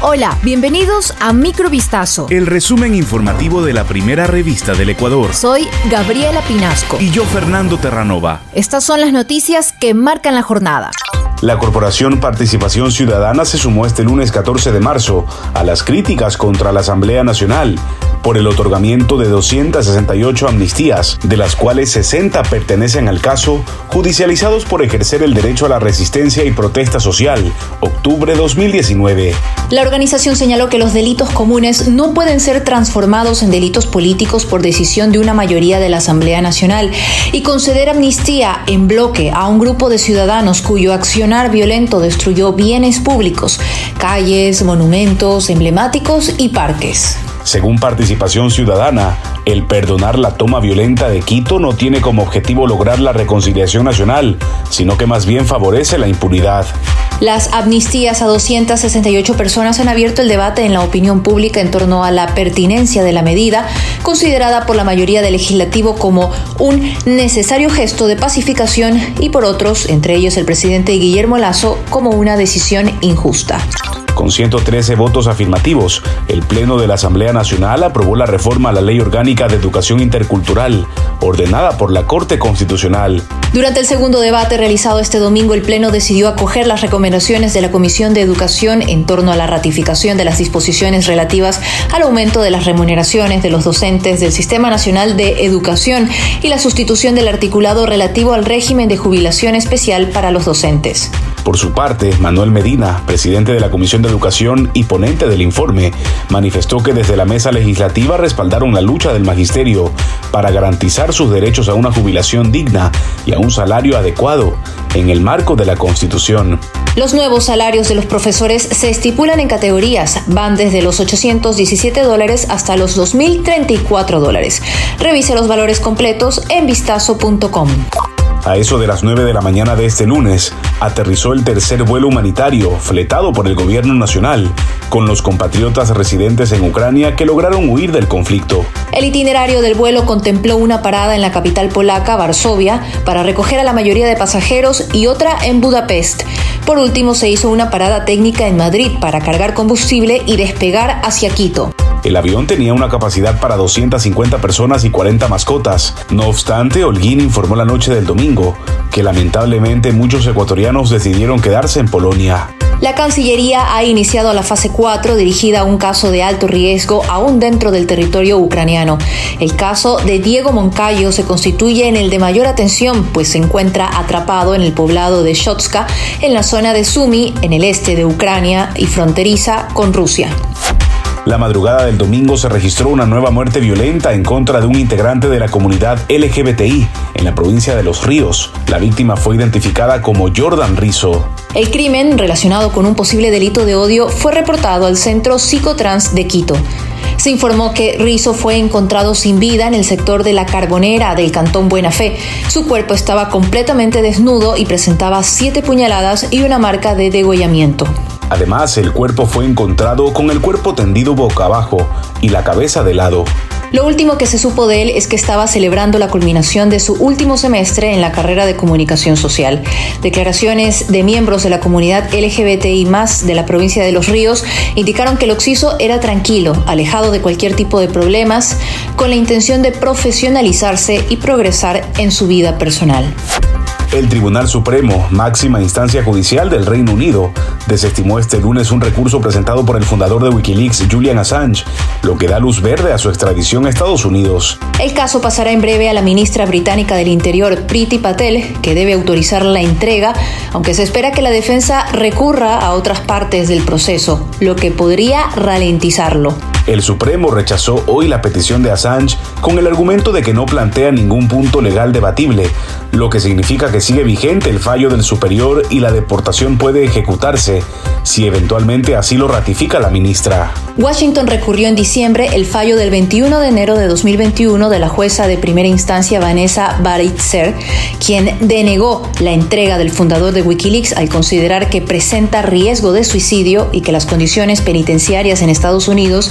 Hola, bienvenidos a Microvistazo. El resumen informativo de la primera revista del Ecuador. Soy Gabriela Pinasco. Y yo, Fernando Terranova. Estas son las noticias que marcan la jornada. La Corporación Participación Ciudadana se sumó este lunes 14 de marzo a las críticas contra la Asamblea Nacional por el otorgamiento de 268 amnistías, de las cuales 60 pertenecen al caso judicializados por ejercer el derecho a la resistencia y protesta social, octubre 2019. La organización señaló que los delitos comunes no pueden ser transformados en delitos políticos por decisión de una mayoría de la Asamblea Nacional y conceder amnistía en bloque a un grupo de ciudadanos cuyo accionar violento destruyó bienes públicos, calles, monumentos emblemáticos y parques. Según Participación Ciudadana, el perdonar la toma violenta de Quito no tiene como objetivo lograr la reconciliación nacional, sino que más bien favorece la impunidad. Las amnistías a 268 personas han abierto el debate en la opinión pública en torno a la pertinencia de la medida, considerada por la mayoría del legislativo como un necesario gesto de pacificación y por otros, entre ellos el presidente Guillermo Lazo, como una decisión injusta. Con 113 votos afirmativos, el Pleno de la Asamblea Nacional aprobó la reforma a la Ley Orgánica de Educación Intercultural, ordenada por la Corte Constitucional. Durante el segundo debate realizado este domingo, el Pleno decidió acoger las recomendaciones de la Comisión de Educación en torno a la ratificación de las disposiciones relativas al aumento de las remuneraciones de los docentes del Sistema Nacional de Educación y la sustitución del articulado relativo al régimen de jubilación especial para los docentes. Por su parte, Manuel Medina, presidente de la Comisión de Educación y ponente del informe, manifestó que desde la mesa legislativa respaldaron la lucha del magisterio para garantizar sus derechos a una jubilación digna y a un salario adecuado en el marco de la Constitución. Los nuevos salarios de los profesores se estipulan en categorías, van desde los 817 dólares hasta los 2.034 dólares. Revise los valores completos en vistazo.com. A eso de las 9 de la mañana de este lunes, aterrizó el tercer vuelo humanitario fletado por el gobierno nacional con los compatriotas residentes en Ucrania que lograron huir del conflicto. El itinerario del vuelo contempló una parada en la capital polaca, Varsovia, para recoger a la mayoría de pasajeros y otra en Budapest. Por último, se hizo una parada técnica en Madrid para cargar combustible y despegar hacia Quito. El avión tenía una capacidad para 250 personas y 40 mascotas. No obstante, Holguín informó la noche del domingo que lamentablemente muchos ecuatorianos decidieron quedarse en Polonia. La Cancillería ha iniciado la fase 4 dirigida a un caso de alto riesgo aún dentro del territorio ucraniano. El caso de Diego Moncayo se constituye en el de mayor atención, pues se encuentra atrapado en el poblado de Shotska, en la zona de Sumy, en el este de Ucrania y fronteriza con Rusia. La madrugada del domingo se registró una nueva muerte violenta en contra de un integrante de la comunidad LGBTI en la provincia de Los Ríos. La víctima fue identificada como Jordan Rizzo. El crimen, relacionado con un posible delito de odio, fue reportado al Centro Psicotrans de Quito. Se informó que Rizzo fue encontrado sin vida en el sector de la Carbonera del Cantón Buena Fe. Su cuerpo estaba completamente desnudo y presentaba siete puñaladas y una marca de degollamiento. Además, el cuerpo fue encontrado con el cuerpo tendido boca abajo y la cabeza de lado. Lo último que se supo de él es que estaba celebrando la culminación de su último semestre en la carrera de comunicación social. Declaraciones de miembros de la comunidad LGBTI de la provincia de Los Ríos indicaron que el occiso era tranquilo, alejado de cualquier tipo de problemas, con la intención de profesionalizarse y progresar en su vida personal. El Tribunal Supremo, máxima instancia judicial del Reino Unido, desestimó este lunes un recurso presentado por el fundador de Wikileaks, Julian Assange, lo que da luz verde a su extradición a Estados Unidos. El caso pasará en breve a la ministra británica del Interior, Priti Patel, que debe autorizar la entrega, aunque se espera que la defensa recurra a otras partes del proceso, lo que podría ralentizarlo. El Supremo rechazó hoy la petición de Assange con el argumento de que no plantea ningún punto legal debatible, lo que significa que sigue vigente el fallo del superior y la deportación puede ejecutarse si eventualmente así lo ratifica la ministra. Washington recurrió en diciembre el fallo del 21 de enero de 2021 de la jueza de primera instancia Vanessa Baritzer, quien denegó la entrega del fundador de Wikileaks al considerar que presenta riesgo de suicidio y que las condiciones penitenciarias en Estados Unidos